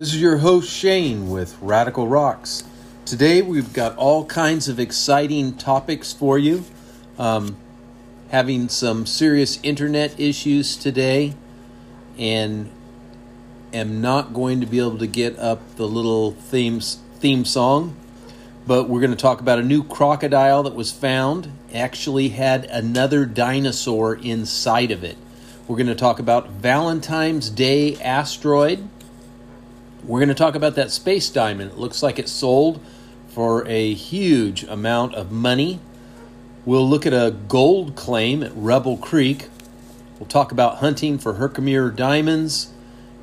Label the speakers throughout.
Speaker 1: This is your host Shane with Radical Rocks. Today we've got all kinds of exciting topics for you. Um, having some serious internet issues today, and am not going to be able to get up the little themes theme song. But we're going to talk about a new crocodile that was found. Actually, had another dinosaur inside of it. We're going to talk about Valentine's Day asteroid we're going to talk about that space diamond. It looks like it sold for a huge amount of money. We'll look at a gold claim at Rebel Creek. We'll talk about hunting for Herkimer diamonds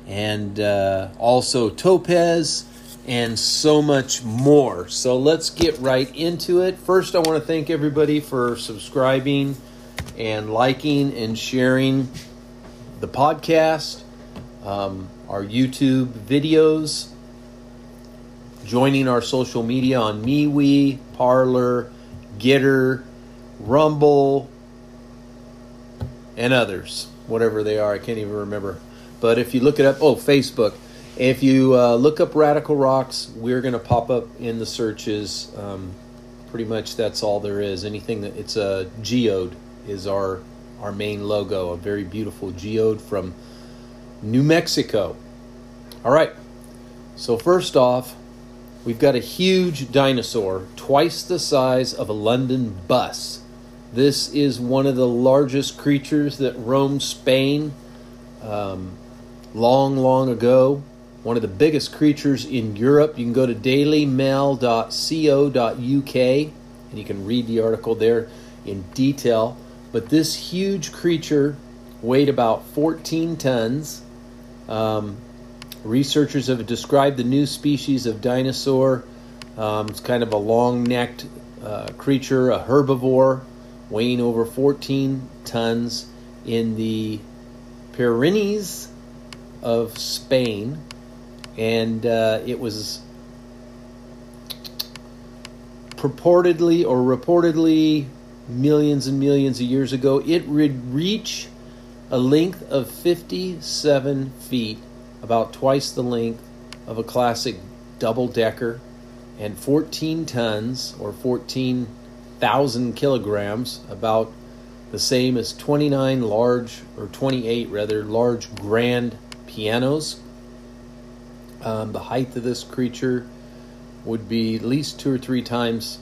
Speaker 1: and uh, also topaz and so much more. So let's get right into it. First, I want to thank everybody for subscribing and liking and sharing the podcast. Um, our YouTube videos, joining our social media on MeWe, Parler, Gettr, Rumble, and others, whatever they are. I can't even remember. But if you look it up, oh, Facebook. If you uh, look up Radical Rocks, we're going to pop up in the searches. Um, pretty much that's all there is. Anything that it's a geode is our our main logo, a very beautiful geode from New Mexico. All right. So, first off, we've got a huge dinosaur, twice the size of a London bus. This is one of the largest creatures that roamed Spain um, long, long ago. One of the biggest creatures in Europe. You can go to dailymail.co.uk and you can read the article there in detail. But this huge creature weighed about 14 tons. Um, researchers have described the new species of dinosaur. Um, it's kind of a long necked uh, creature, a herbivore, weighing over 14 tons in the Pyrenees of Spain. And uh, it was purportedly or reportedly millions and millions of years ago, it would reach a length of 57 feet, about twice the length of a classic double decker, and 14 tons or 14,000 kilograms, about the same as 29 large, or 28 rather, large grand pianos. Um, the height of this creature would be at least two or three times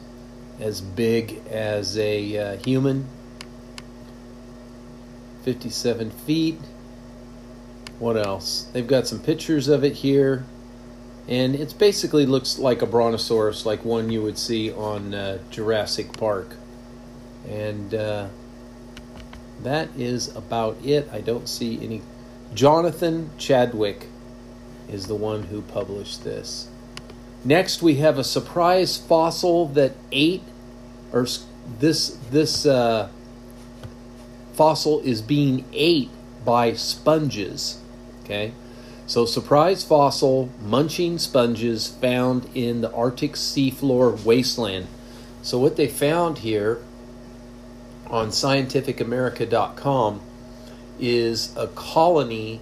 Speaker 1: as big as a uh, human 57 feet. What else? They've got some pictures of it here. And it basically looks like a brontosaurus, like one you would see on uh, Jurassic Park. And uh, that is about it. I don't see any. Jonathan Chadwick is the one who published this. Next, we have a surprise fossil that ate, or this this uh, fossil is being ate by sponges. Okay? So, surprise fossil munching sponges found in the Arctic seafloor wasteland. So, what they found here on scientificamerica.com is a colony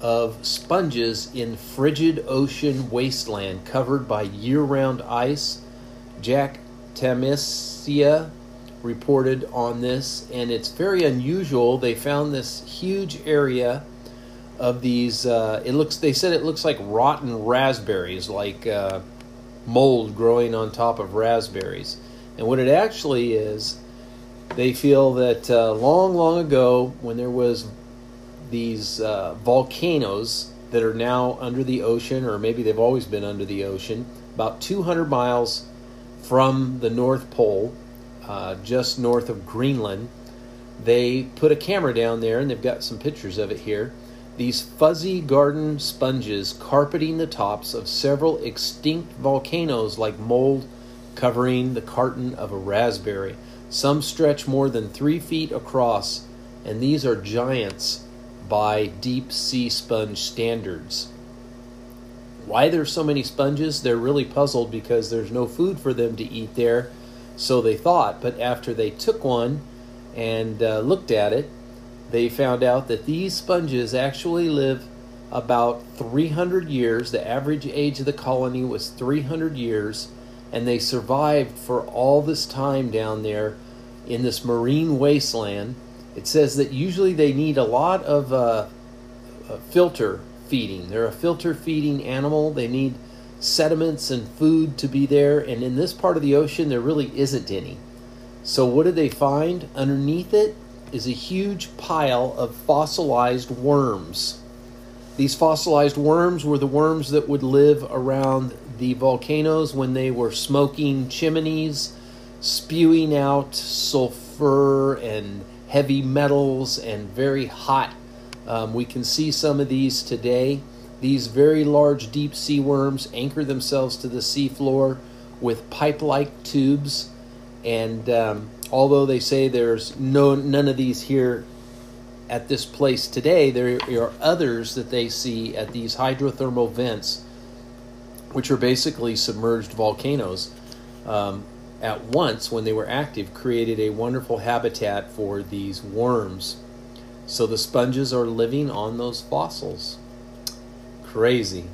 Speaker 1: of sponges in frigid ocean wasteland covered by year round ice. Jack Tamisiea reported on this, and it's very unusual. They found this huge area of these. Uh, it looks. They said it looks like rotten raspberries, like uh, mold growing on top of raspberries. And what it actually is, they feel that uh, long, long ago, when there was these uh, volcanoes that are now under the ocean, or maybe they've always been under the ocean, about 200 miles from the North Pole uh, just north of Greenland. They put a camera down there, and they've got some pictures of it here. These fuzzy garden sponges carpeting the tops of several extinct volcanoes like mold covering the carton of a raspberry. Some stretch more than three feet across, and these are giants by deep sea sponge standards. Why there's so many sponges? They're really puzzled because there's no food for them to eat there, so they thought, but after they took one and uh, looked at it, they found out that these sponges actually live about 300 years. The average age of the colony was 300 years, and they survived for all this time down there in this marine wasteland. It says that usually they need a lot of uh, uh, filter feeding. They're a filter feeding animal. They need sediments and food to be there, and in this part of the ocean, there really isn't any. So, what did they find? Underneath it is a huge pile of fossilized worms. These fossilized worms were the worms that would live around the volcanoes when they were smoking chimneys, spewing out sulfur and heavy metals and very hot. Um, we can see some of these today. These very large deep sea worms anchor themselves to the seafloor with pipe like tubes. And um, although they say there's no none of these here at this place today, there are others that they see at these hydrothermal vents, which are basically submerged volcanoes. Um, at once, when they were active, created a wonderful habitat for these worms. So the sponges are living on those fossils. Crazy.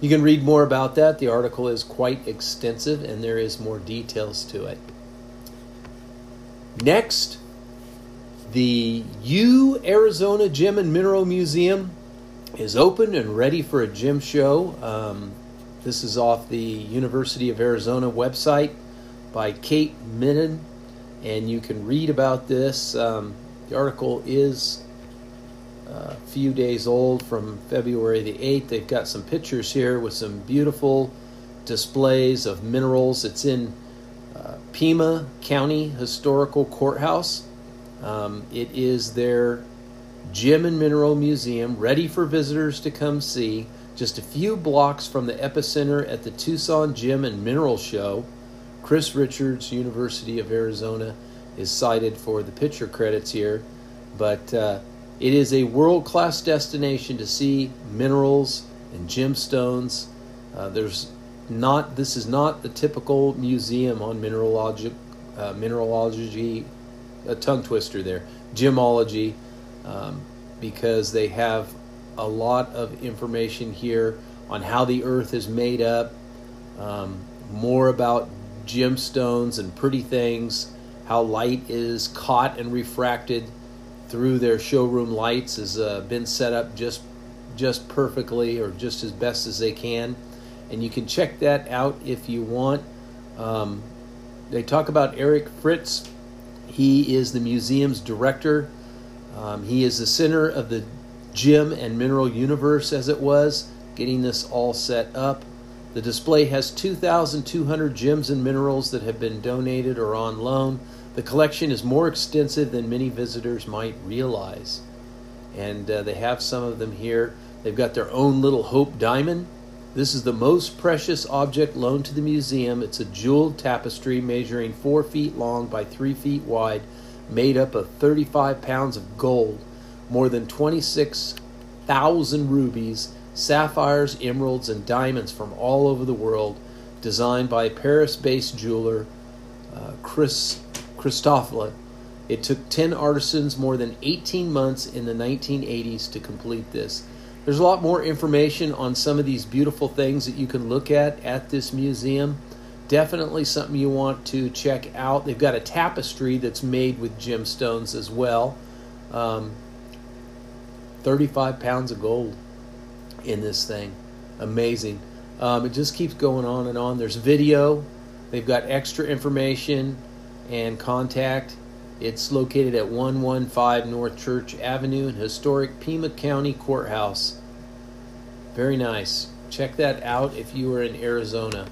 Speaker 1: You can read more about that. The article is quite extensive and there is more details to it. Next, the U Arizona Gem and Mineral Museum is open and ready for a gem show. Um, this is off the University of Arizona website by Kate Minnan, and you can read about this. Um, the article is uh, a few days old from February the 8th. They've got some pictures here with some beautiful displays of minerals. It's in Pima County Historical Courthouse. Um, it is their gem and mineral museum, ready for visitors to come see. Just a few blocks from the epicenter at the Tucson Gem and Mineral Show. Chris Richards, University of Arizona, is cited for the picture credits here, but uh, it is a world class destination to see minerals and gemstones. Uh, there's not this is not the typical museum on mineralogic uh, mineralogy a tongue twister there gemology um, because they have a lot of information here on how the earth is made up um, more about gemstones and pretty things how light is caught and refracted through their showroom lights has uh, been set up just just perfectly or just as best as they can and you can check that out if you want. Um, they talk about Eric Fritz. He is the museum's director. Um, he is the center of the gem and mineral universe, as it was, getting this all set up. The display has 2,200 gems and minerals that have been donated or on loan. The collection is more extensive than many visitors might realize. And uh, they have some of them here. They've got their own little Hope Diamond this is the most precious object loaned to the museum. It's a jeweled tapestry measuring 4 feet long by 3 feet wide, made up of 35 pounds of gold, more than 26,000 rubies, sapphires, emeralds, and diamonds from all over the world, designed by Paris based jeweler uh, Chris. It took 10 artisans more than 18 months in the 1980s to complete this. There's a lot more information on some of these beautiful things that you can look at at this museum. Definitely something you want to check out. They've got a tapestry that's made with gemstones as well. Um, 35 pounds of gold in this thing. Amazing. Um, it just keeps going on and on. There's video. They've got extra information and contact. It's located at 115 North Church Avenue in historic Pima County Courthouse. Very nice. Check that out if you are in Arizona.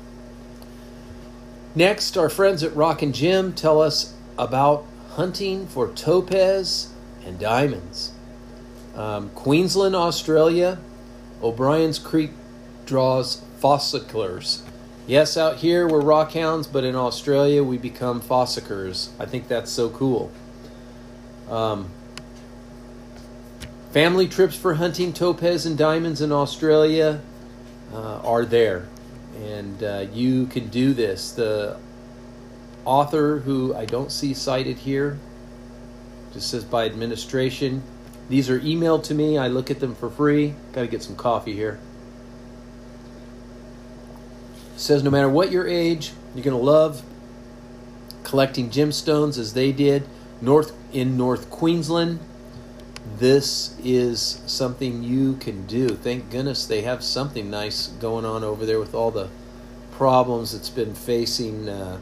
Speaker 1: Next, our friends at Rock and Gem tell us about hunting for topaz and diamonds. Um, Queensland, Australia, O'Brien's Creek draws fossickers. Yes, out here we're rockhounds, but in Australia we become fossickers. I think that's so cool. Um, family trips for hunting topaz and diamonds in Australia uh, are there, and uh, you can do this. The author, who I don't see cited here, just says by administration, These are emailed to me. I look at them for free. Got to get some coffee here. Says no matter what your age, you're going to love collecting gemstones as they did north in North Queensland. This is something you can do. Thank goodness they have something nice going on over there with all the problems that's been facing uh,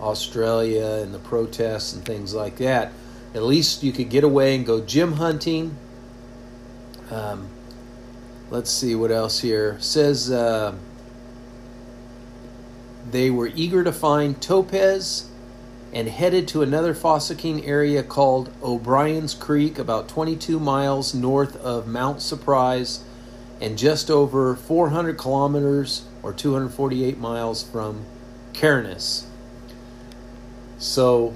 Speaker 1: Australia and the protests and things like that. At least you could get away and go gem hunting. Um, let's see what else here. Says uh, they were eager to find topaz and headed to another fossicking area called O'Brien's Creek, about 22 miles north of Mount Surprise and just over 400 kilometers or 248 miles from Cairns. So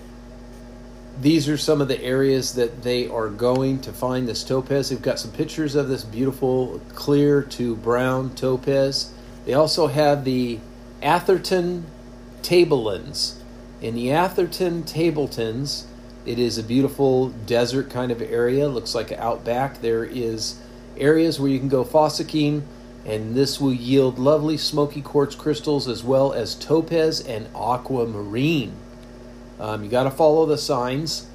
Speaker 1: these are some of the areas that they are going to find this topaz. They've got some pictures of this beautiful clear to brown topaz. They also have the Atherton Tablelands. In the Atherton Tablelands, it is a beautiful desert kind of area. Looks like outback. There is areas where you can go fossicking, and this will yield lovely smoky quartz crystals as well as topaz and aquamarine. Um, you got to follow the signs.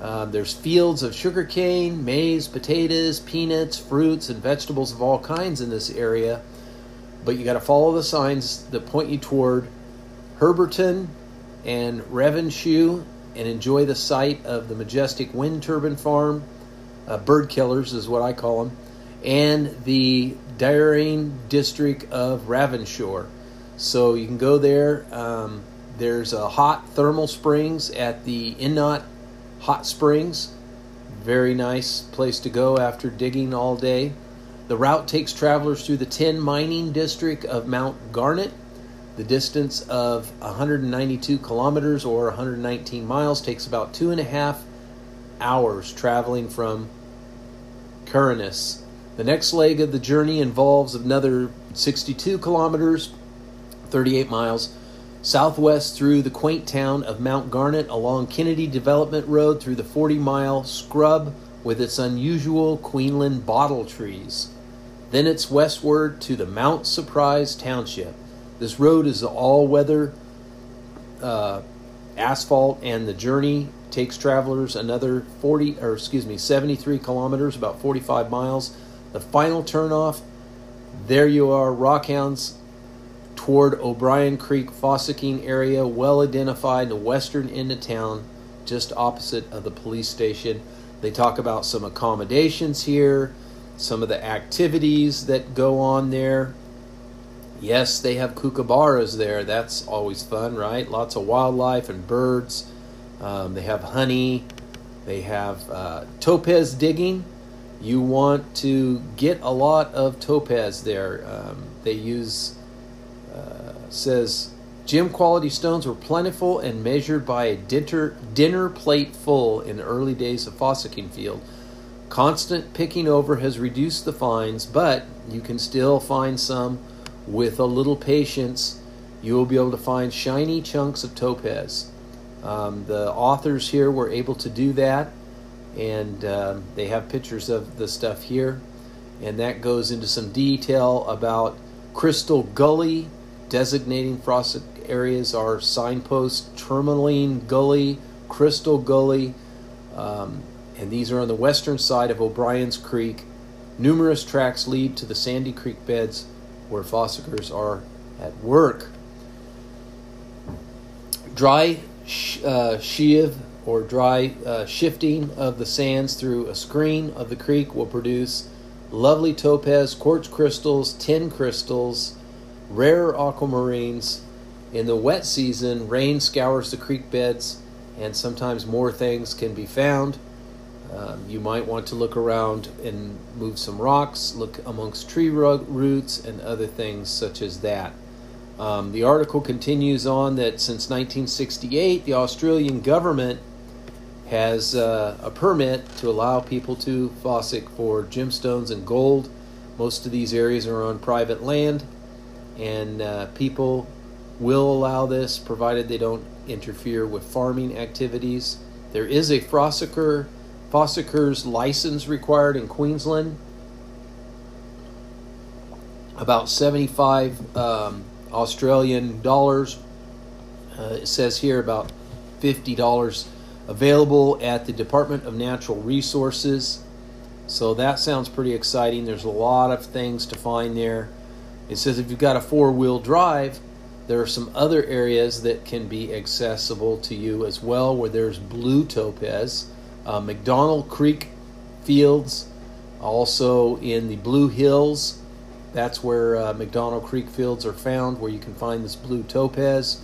Speaker 1: Um, there's fields of sugarcane, maize, potatoes, peanuts, fruits, and vegetables of all kinds in this area. But you got to follow the signs that point you toward Herberton and Ravenshoe and enjoy the sight of the majestic wind turbine farm. Uh, bird killers is what I call them and the Daring district of Ravenshoe. So you can go there. Um, there's a hot thermal springs at the Innot Hot Springs. Very nice place to go after digging all day. The route takes travelers through the tin mining district of Mount Garnet. The distance of 192 kilometers or 119 miles takes about two and a half hours traveling from Cairns the next leg of the journey involves another 62 kilometers, 38 miles, southwest through the quaint town of Mount Garnet along Kennedy Development Road through the 40 mile scrub with its unusual Queensland bottle trees. Then it's westward to the Mount Surprise Township. This road is all weather uh, asphalt, and the journey takes travelers another 40 or excuse me 73 kilometers, about 45 miles the final turnoff, there you are, Rockhounds toward O'Brien Creek Fossicking area, well identified in the western end of town, just opposite of the police station. They talk about some accommodations here, some of the activities that go on there. Yes, they have kookaburras there. That's always fun, right? Lots of wildlife and birds. Um, they have honey. They have uh, topaz digging you want to get a lot of topaz there. Um, they use, uh, says, gem quality stones were plentiful and measured by a dinner, dinner plate full in the early days of Fossicking Field. Constant picking over has reduced the finds, but you can still find some with a little patience. You will be able to find shiny chunks of topaz. Um, the authors here were able to do that and um, they have pictures of the stuff here and that goes into some detail about crystal gully designating frosted areas are Signpost, tourmaline gully crystal gully um, and these are on the western side of o'brien's creek numerous tracks lead to the sandy creek beds where fossickers are at work dry uh, sheave or dry uh, shifting of the sands through a screen of the creek will produce lovely topaz, quartz crystals, tin crystals, rare aquamarines. In the wet season, rain scours the creek beds, and sometimes more things can be found. Um, you might want to look around and move some rocks, look amongst tree roots, and other things such as that. Um, the article continues on that since 1968, the Australian government has uh, a permit to allow people to fossick for gemstones and gold. Most of these areas are on private land, and uh, people will allow this provided they don't interfere with farming activities. There is a fossicker, Fossicker's license required in Queensland. About 75 um, Australian dollars. Uh, it says here about $50 available at the Department of Natural Resources. So that sounds pretty exciting. There's a lot of things to find there. It says if you've got a four wheel drive, there are some other areas that can be accessible to you as well, where there's blue topaz, uh, McDonald Creek Fields, also in the Blue Hills. That's where uh, McDonald Creek Fields are found, where you can find this blue topaz.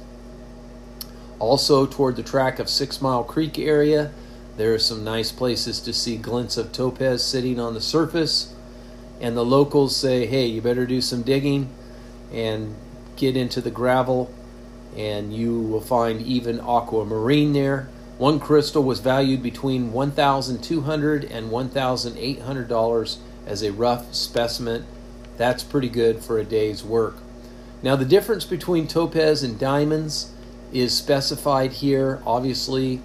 Speaker 1: Also, toward the track of Six Mile Creek area, there are some nice places to see glints of topaz sitting on the surface. And the locals say, hey, you better do some digging and get into the gravel, and you will find even aquamarine there. One crystal was valued between $1,200 and $1,800 as a rough specimen. That's pretty good for a day's work. Now, the difference between topaz and diamonds is specified here. Obviously,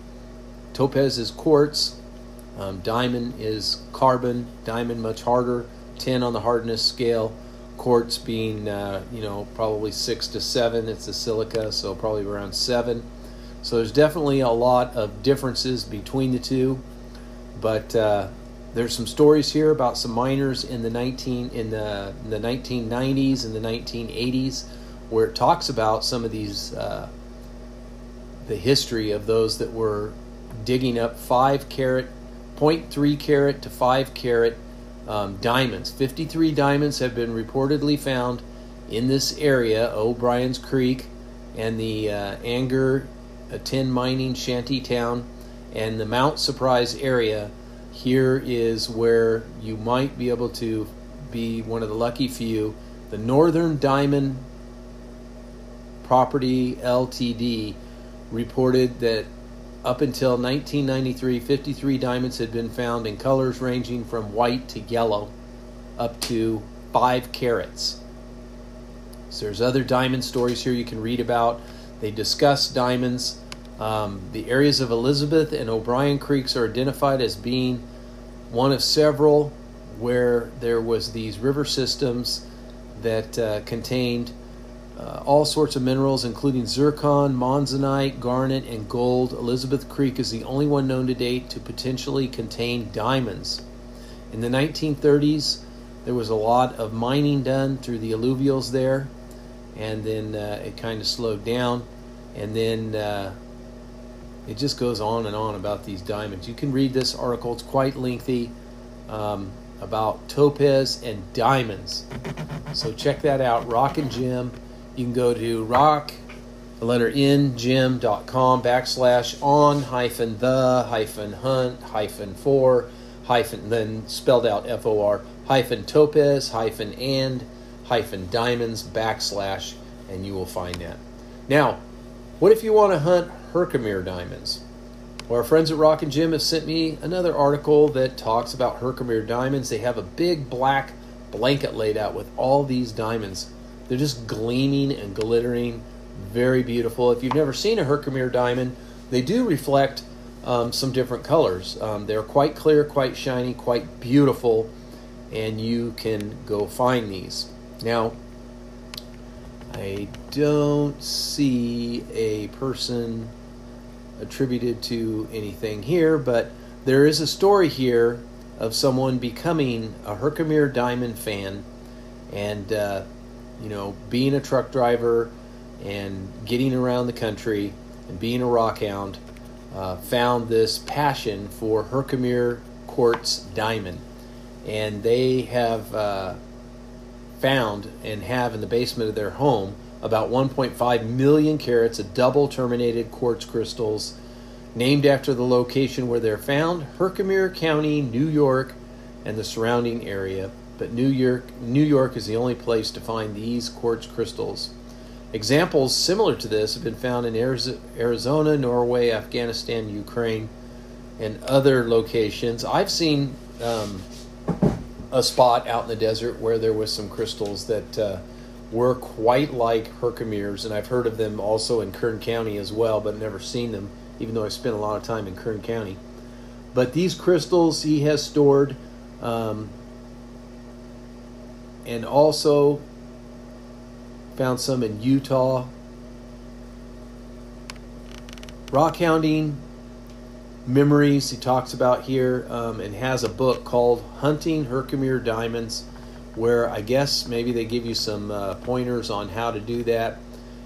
Speaker 1: topaz is quartz, um, diamond is carbon, diamond much harder, 10 on the hardness scale quartz being uh, you know probably six to seven it's a silica so probably around seven. So there's definitely a lot of differences between the two but uh, there's some stories here about some miners in the 19 in the, in the 1990s and the 1980s where it talks about some of these uh, the history of those that were digging up five carat 0.3 carat to 5 carat um, diamonds. 53 diamonds have been reportedly found in this area, O'Brien's Creek, and the uh, Anger a tin mining shanty town, and the Mount Surprise area. Here is where you might be able to be one of the lucky few. The Northern Diamond Property Ltd. reported that up until 1993, 53 diamonds had been found in colors ranging from white to yellow up to 5 carats. So there's other diamond stories here you can read about. They discuss diamonds. Um, the areas of Elizabeth and O'Brien Creeks are identified as being one of several where there was these river systems that uh, contained uh, all sorts of minerals, including zircon, monzonite, garnet, and gold. Elizabeth Creek is the only one known to date to potentially contain diamonds. In the 1930s, there was a lot of mining done through the alluvials there, and then uh, it kind of slowed down, and then uh, it just goes on and on about these diamonds. You can read this article; it's quite lengthy. Um, about topaz and diamonds. So check that out, Rock and Gem you can go to rock, the letter N, gem.com backslash on hyphen the hyphen hunt hyphen for hyphen, then spelled out F O R hyphen topaz hyphen and hyphen diamonds backslash, and you will find that. Now, what if you want to hunt Herkimer diamonds? Well, our friends at Rock and Gem have sent me another article that talks about Herkimer diamonds. They have a big black blanket laid out with all these diamonds they're just gleaming and glittering, very beautiful. If you've never seen a Herkimer diamond, they do reflect um, some different colors. Um, they're quite clear, quite shiny, quite beautiful, and you can go find these. Now, I don't see a person attributed to anything here, but there is a story here of someone becoming a Herkimer Diamond fan, and uh, you know, being a truck driver and getting around the country and being a rock hound, uh, found this passion for Herkimer quartz diamond. And they have uh, found and have in the basement of their home about 1.5 million carats of double terminated quartz crystals named after the location where they're found Herkimer County, New York, and the surrounding area but New York, New York is the only place to find these quartz crystals. Examples similar to this have been found in Arizona, Norway, Afghanistan, Ukraine, and other locations. I've seen um, a spot out in the desert where there was some crystals that uh, were quite like Herkimer's, and I've heard of them also in Kern County as well, but never seen them, even though I spent a lot of time in Kern County. But these crystals he has stored, um, and also found some in Utah. Rock hounding memories he talks about here, um, and has a book called Hunting Herkimer Diamonds, where I guess maybe they give you some uh, pointers on how to do that,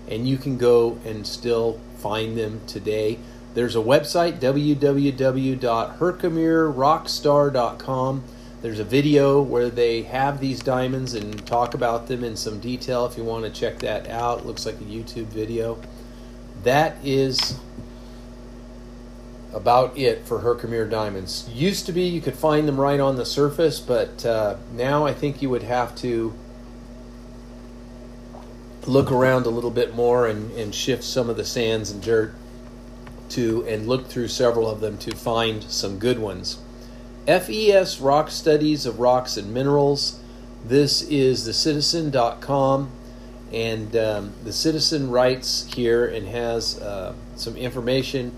Speaker 1: and you can go and still find them today. There's a website, www.herkimerrockstar.com. There's a video where they have these diamonds and talk about them in some detail if you want to check that out. It looks like a YouTube video. That is about it for Herkimer diamonds. Used to be you could find them right on the surface, but uh, now I think you would have to look around a little bit more and, and shift some of the sands and dirt to and look through several of them to find some good ones. FES Rock Studies of Rocks and Minerals. This is the citizen.com and um, the citizen writes here and has uh, some information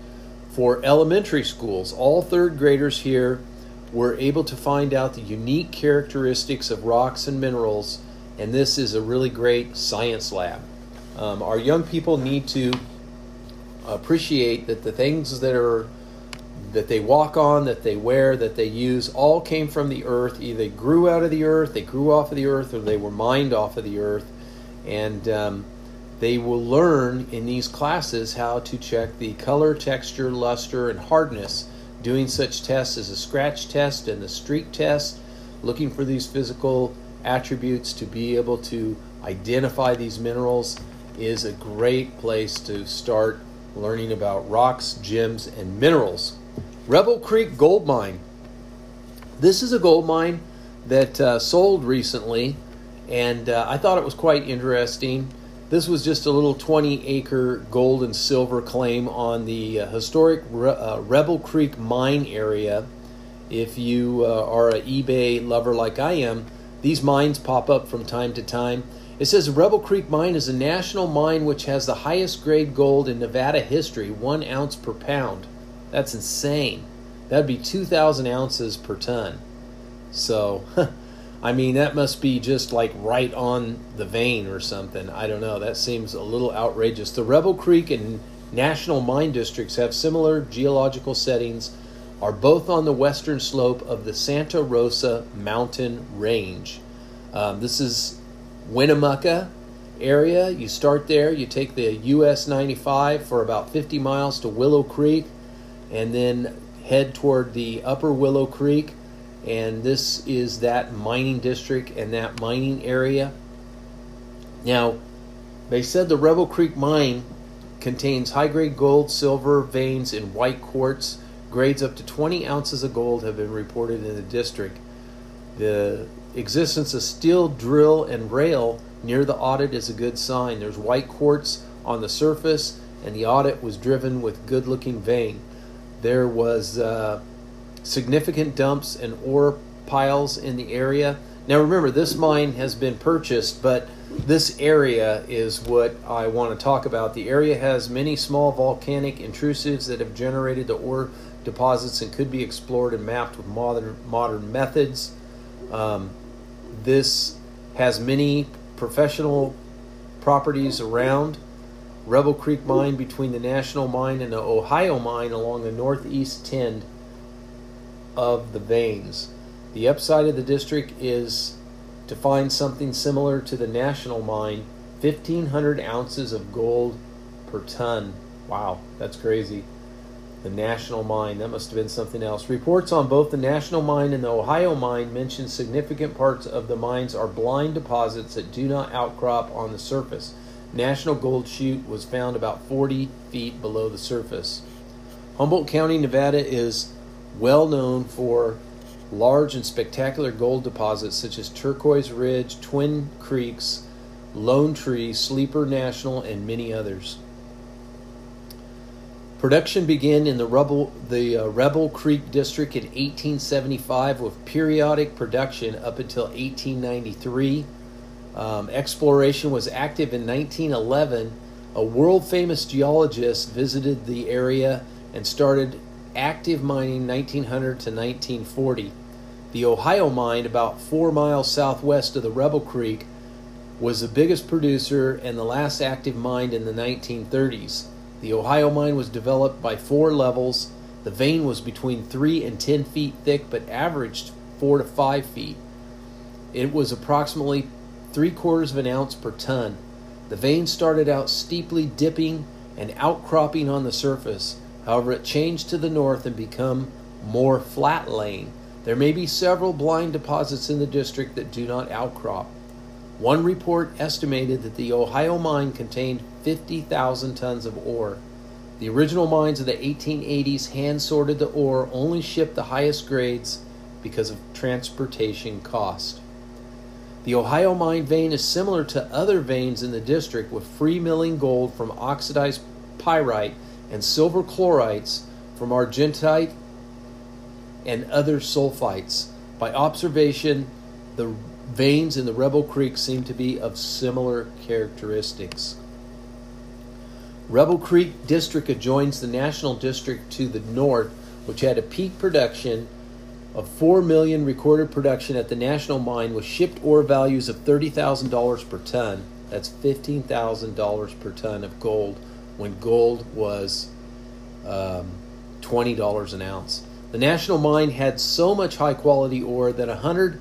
Speaker 1: for elementary schools. All third graders here were able to find out the unique characteristics of rocks and minerals, and this is a really great science lab. Um, our young people need to appreciate that the things that are that they walk on, that they wear, that they use, all came from the earth. Either they grew out of the earth, they grew off of the earth, or they were mined off of the earth. And um, they will learn in these classes how to check the color, texture, luster, and hardness, doing such tests as a scratch test and the streak test, looking for these physical attributes to be able to identify these minerals is a great place to start learning about rocks, gems, and minerals. Rebel Creek Gold Mine. This is a gold mine that uh, sold recently, and uh, I thought it was quite interesting. This was just a little 20 acre gold and silver claim on the uh, historic Re- uh, Rebel Creek mine area. If you uh, are an eBay lover like I am, these mines pop up from time to time. It says Rebel Creek Mine is a national mine which has the highest grade gold in Nevada history, one ounce per pound. That's insane. That'd be 2,000 ounces per ton. So, I mean, that must be just like right on the vein or something. I don't know. That seems a little outrageous. The Rebel Creek and National Mine Districts have similar geological settings, are both on the western slope of the Santa Rosa mountain range. Um, this is Winnemucca area. You start there, you take the US 95 for about 50 miles to Willow Creek, and then head toward the upper Willow Creek. And this is that mining district and that mining area. Now, they said the Rebel Creek mine contains high grade gold, silver veins, and white quartz. Grades up to 20 ounces of gold have been reported in the district. The existence of steel drill and rail near the adit is a good sign. There's white quartz on the surface, and the adit was driven with good looking vein. There was uh, significant dumps and ore piles in the area. Now remember, this mine has been purchased, but this area is what I want to talk about. The area has many small volcanic intrusives that have generated the ore deposits and could be explored and mapped with modern modern methods. Um, this has many professional properties around Rebel Creek Mine between the National Mine and the Ohio Mine along the northeast tend of the veins. The upside of the district is to find something similar to the National Mine 1,500 ounces of gold per ton. Wow, that's crazy. The National Mine, that must have been something else. Reports on both the National Mine and the Ohio Mine mention significant parts of the mines are blind deposits that do not outcrop on the surface. National Gold Chute was found about 40 feet below the surface. Humboldt County, Nevada is well known for large and spectacular gold deposits such as Turquoise Ridge, Twin Creeks, Lone Tree, Sleeper National, and many others. Production began in the, Rebel, the uh, Rebel Creek District in 1875 with periodic production up until 1893. Um, exploration was active in 1911. A world famous geologist visited the area and started active mining 1900 to 1940. The Ohio mine, about four miles southwest of the Rebel Creek, was the biggest producer and the last active mine in the 1930s. The Ohio mine was developed by four levels. The vein was between 3 and 10 feet thick, but averaged 4 to 5 feet. It was approximately three quarters of an ounce per ton. The vein started out steeply dipping and outcropping on the surface. However, it changed to the north and become more flat laying. There may be several blind deposits in the district that do not outcrop. One report estimated that the Ohio mine contained 50,000 tons of ore. The original mines of the 1880s hand sorted the ore, only shipped the highest grades because of transportation cost. The Ohio mine vein is similar to other veins in the district with free milling gold from oxidized pyrite and silver chlorites from argentite and other sulfites. By observation, the veins in the Rebel Creek seem to be of similar characteristics. Rebel Creek District adjoins the National District to the north, which had a peak production of 4 million recorded production at the national mine with shipped ore values of $30,000 per ton. That's $15,000 per ton of gold when gold was um, $20 an ounce. The national mine had so much high quality ore that 100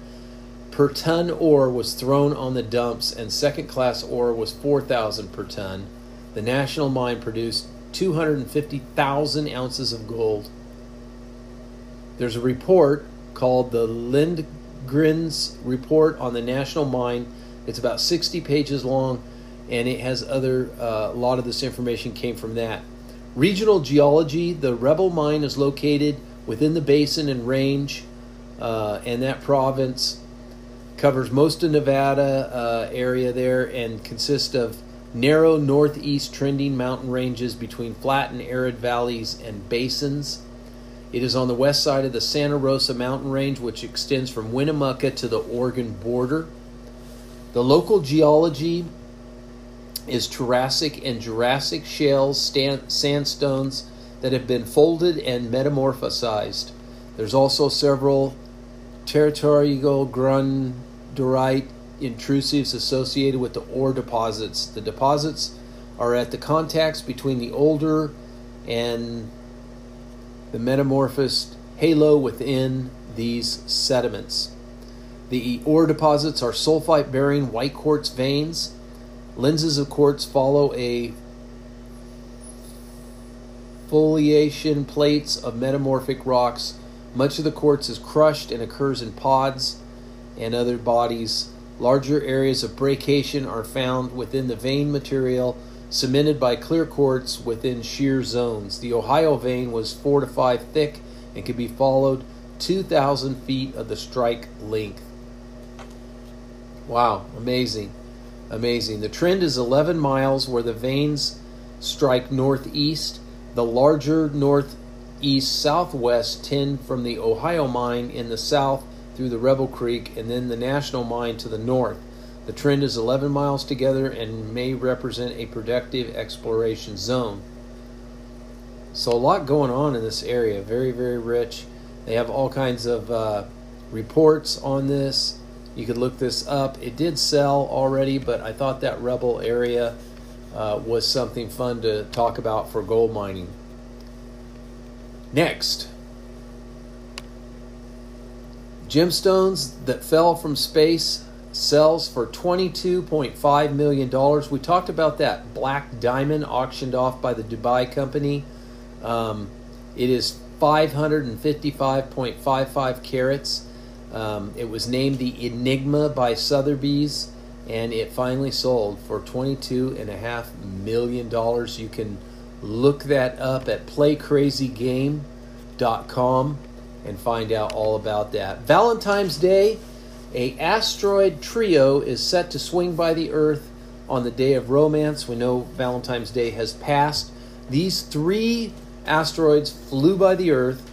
Speaker 1: per ton ore was thrown on the dumps and second class ore was 4,000 per ton. The national mine produced 250,000 ounces of gold there's a report called the Lindgren's Report on the National Mine. It's about 60 pages long, and it has other. Uh, a lot of this information came from that. Regional geology: The Rebel Mine is located within the basin and range, uh, and that province covers most of Nevada uh, area there, and consists of narrow northeast trending mountain ranges between flat and arid valleys and basins. It is on the west side of the Santa Rosa mountain range, which extends from Winnemucca to the Oregon border. The local geology is Jurassic and Jurassic shales, sandstones that have been folded and metamorphosized. There's also several territorial granodiorite intrusives associated with the ore deposits. The deposits are at the contacts between the older and the metamorphosed halo within these sediments. The ore deposits are sulfite bearing white quartz veins. Lenses of quartz follow a foliation plates of metamorphic rocks. Much of the quartz is crushed and occurs in pods and other bodies. Larger areas of brecciation are found within the vein material cemented by clear quartz within shear zones. The Ohio vein was 4 to 5 thick and could be followed 2,000 feet of the strike length. Wow, amazing. Amazing. The trend is 11 miles where the veins strike northeast. The larger northeast southwest tend from the Ohio mine in the south through the Rebel Creek and then the National mine to the north. The trend is 11 miles together and may represent a productive exploration zone. So, a lot going on in this area. Very, very rich. They have all kinds of uh, reports on this. You could look this up. It did sell already, but I thought that Rebel area uh, was something fun to talk about for gold mining. Next, gemstones that fell from space sells for $22.5 million. We talked about that black diamond auctioned off by the Dubai company. Um, it is 555.55 carats. Um, it was named the Enigma by Sotheby's, and it finally sold for $22.5 million. You can look that up at playcrazygame.com and find out all about that. Valentine's Day a asteroid trio is set to swing by the Earth on the day of romance. We know Valentine's Day has passed. These three asteroids flew by the Earth.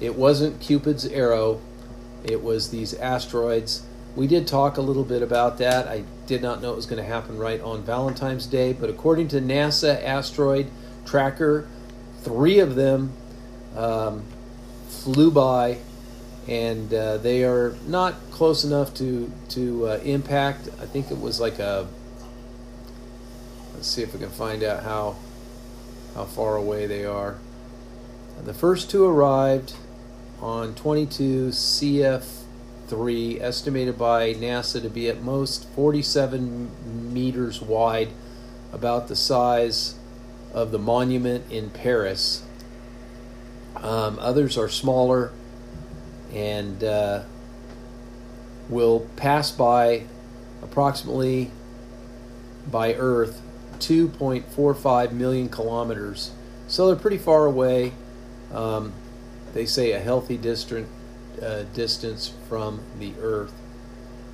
Speaker 1: It wasn't Cupid's arrow, it was these asteroids. We did talk a little bit about that. I did not know it was going to happen right on Valentine's Day, but according to NASA asteroid tracker, three of them um, flew by, and uh, they are not close enough to to uh, impact. I think it was like a. Let's see if we can find out how how far away they are. The first two arrived on 22 CF3, estimated by NASA to be at most 47 meters wide, about the size of the monument in Paris. Um, others are smaller and uh, will pass by approximately by Earth 2.45 million kilometers. So they're pretty far away. Um, they say a healthy distant, uh, distance from the Earth.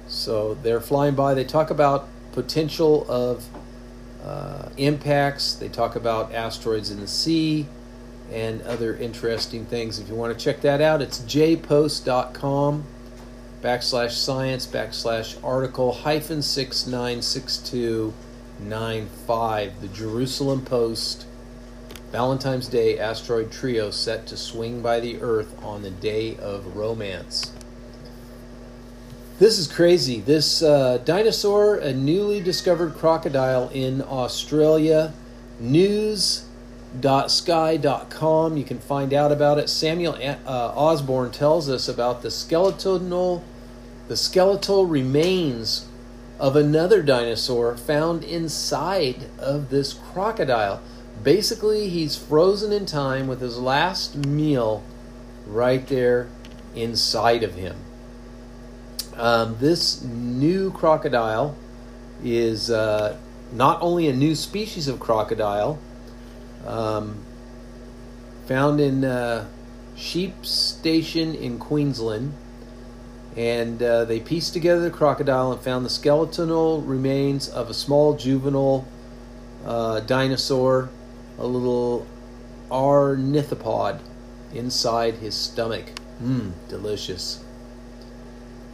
Speaker 1: So they're flying by. They talk about potential of uh, impacts. They talk about asteroids in the sea and other interesting things. If you want to check that out, it's jpost.com backslash science backslash article hyphen 696295. The Jerusalem Post Valentine's Day asteroid trio set to swing by the Earth on the day of romance. This is crazy. This uh, dinosaur, a newly discovered crocodile in Australia. News.sky.com. You can find out about it. Samuel uh, Osborne tells us about the skeletal, the skeletal remains of another dinosaur found inside of this crocodile. Basically, he's frozen in time with his last meal right there inside of him. Um, this new crocodile is uh, not only a new species of crocodile um, found in uh, Sheep Station in Queensland, and uh, they pieced together the crocodile and found the skeletal remains of a small juvenile uh, dinosaur a little ornithopod inside his stomach. Mmm, delicious.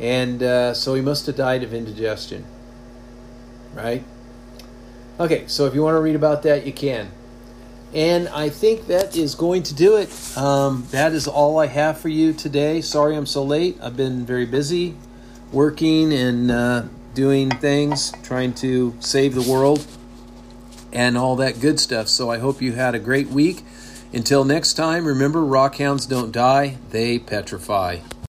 Speaker 1: And uh, so he must have died of indigestion. Right? Okay, so if you want to read about that, you can. And I think that is going to do it. Um, that is all I have for you today. Sorry I'm so late. I've been very busy working and uh, doing things, trying to save the world and all that good stuff. So I hope you had a great week. Until next time, remember rockhounds don't die, they petrify.